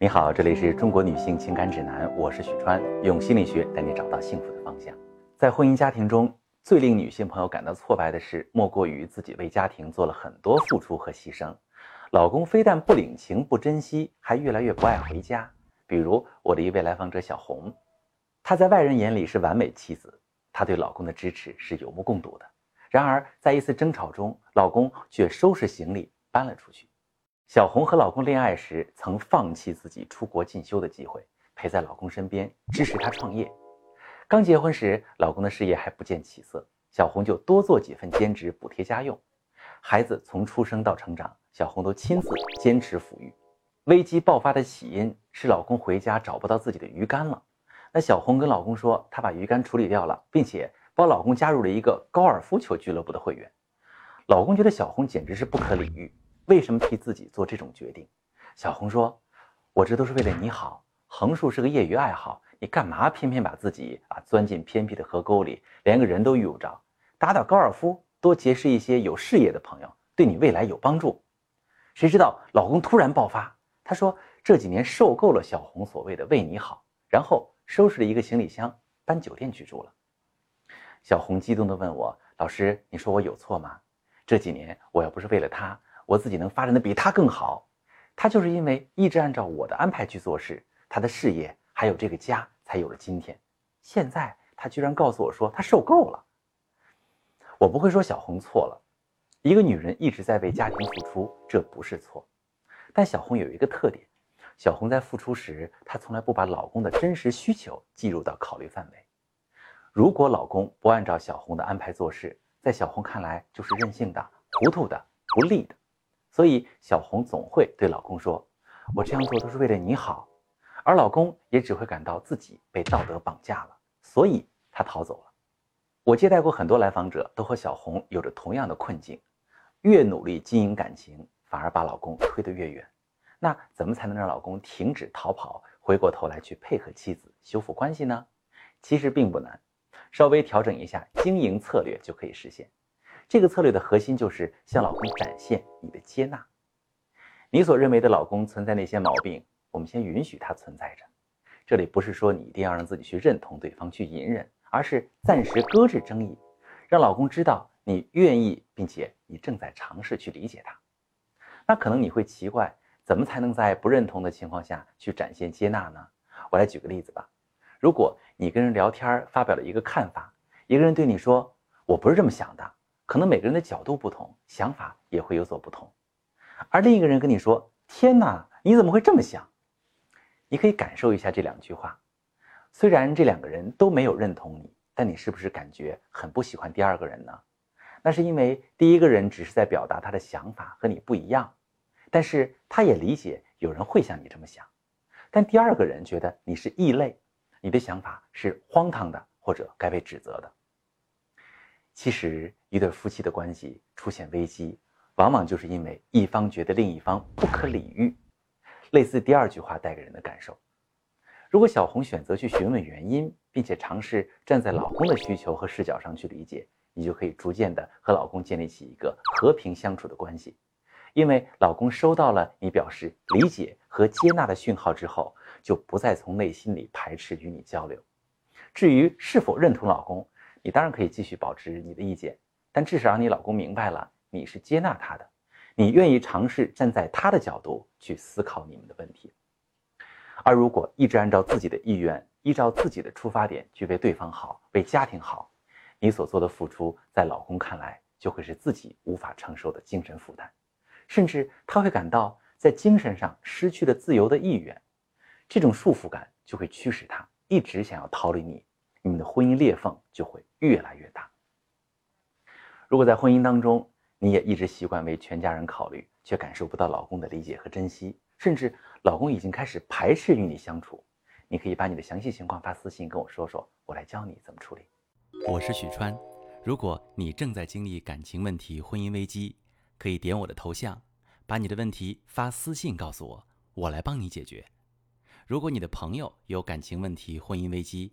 你好，这里是中国女性情感指南，我是许川，用心理学带你找到幸福的方向。在婚姻家庭中，最令女性朋友感到挫败的事，莫过于自己为家庭做了很多付出和牺牲，老公非但不领情、不珍惜，还越来越不爱回家。比如我的一位来访者小红，她在外人眼里是完美妻子，她对老公的支持是有目共睹的。然而，在一次争吵中，老公却收拾行李搬了出去。小红和老公恋爱时，曾放弃自己出国进修的机会，陪在老公身边，支持他创业。刚结婚时，老公的事业还不见起色，小红就多做几份兼职补贴家用。孩子从出生到成长，小红都亲自坚持抚育。危机爆发的起因是老公回家找不到自己的鱼竿了。那小红跟老公说，她把鱼竿处理掉了，并且帮老公加入了一个高尔夫球俱乐部的会员。老公觉得小红简直是不可理喻。为什么替自己做这种决定？小红说：“我这都是为了你好。横竖是个业余爱好，你干嘛偏偏把自己啊钻进偏僻的河沟里，连个人都遇不着？打打高尔夫，多结识一些有事业的朋友，对你未来有帮助。”谁知道老公突然爆发，他说：“这几年受够了小红所谓的为你好。”然后收拾了一个行李箱，搬酒店居住了。小红激动地问我：“老师，你说我有错吗？这几年我要不是为了他。”我自己能发展的比他更好，他就是因为一直按照我的安排去做事，他的事业还有这个家才有了今天。现在他居然告诉我说他受够了。我不会说小红错了，一个女人一直在为家庭付出，这不是错。但小红有一个特点，小红在付出时，她从来不把老公的真实需求计入到考虑范围。如果老公不按照小红的安排做事，在小红看来就是任性的、糊涂的、不利的。所以小红总会对老公说：“我这样做都是为了你好。”而老公也只会感到自己被道德绑架了，所以他逃走了。我接待过很多来访者，都和小红有着同样的困境：越努力经营感情，反而把老公推得越远。那怎么才能让老公停止逃跑，回过头来去配合妻子修复关系呢？其实并不难，稍微调整一下经营策略就可以实现。这个策略的核心就是向老公展现你的接纳。你所认为的老公存在那些毛病，我们先允许他存在着。这里不是说你一定要让自己去认同对方、去隐忍，而是暂时搁置争议，让老公知道你愿意，并且你正在尝试去理解他。那可能你会奇怪，怎么才能在不认同的情况下去展现接纳呢？我来举个例子吧。如果你跟人聊天发表了一个看法，一个人对你说：“我不是这么想的。”可能每个人的角度不同，想法也会有所不同。而另一个人跟你说：“天哪，你怎么会这么想？”你可以感受一下这两句话。虽然这两个人都没有认同你，但你是不是感觉很不喜欢第二个人呢？那是因为第一个人只是在表达他的想法和你不一样，但是他也理解有人会像你这么想。但第二个人觉得你是异类，你的想法是荒唐的，或者该被指责的。其实，一对夫妻的关系出现危机，往往就是因为一方觉得另一方不可理喻。类似第二句话带给人的感受。如果小红选择去询问原因，并且尝试站在老公的需求和视角上去理解，你就可以逐渐的和老公建立起一个和平相处的关系。因为老公收到了你表示理解和接纳的讯号之后，就不再从内心里排斥与你交流。至于是否认同老公，你当然可以继续保持你的意见，但至少让你老公明白了你是接纳他的，你愿意尝试站在他的角度去思考你们的问题。而如果一直按照自己的意愿，依照自己的出发点去为对方好，为家庭好，你所做的付出在老公看来就会是自己无法承受的精神负担，甚至他会感到在精神上失去了自由的意愿，这种束缚感就会驱使他一直想要逃离你。你的婚姻裂缝就会越来越大。如果在婚姻当中，你也一直习惯为全家人考虑，却感受不到老公的理解和珍惜，甚至老公已经开始排斥与你相处，你可以把你的详细情况发私信跟我说说，我来教你怎么处理。我是许川，如果你正在经历感情问题、婚姻危机，可以点我的头像，把你的问题发私信告诉我，我来帮你解决。如果你的朋友有感情问题、婚姻危机，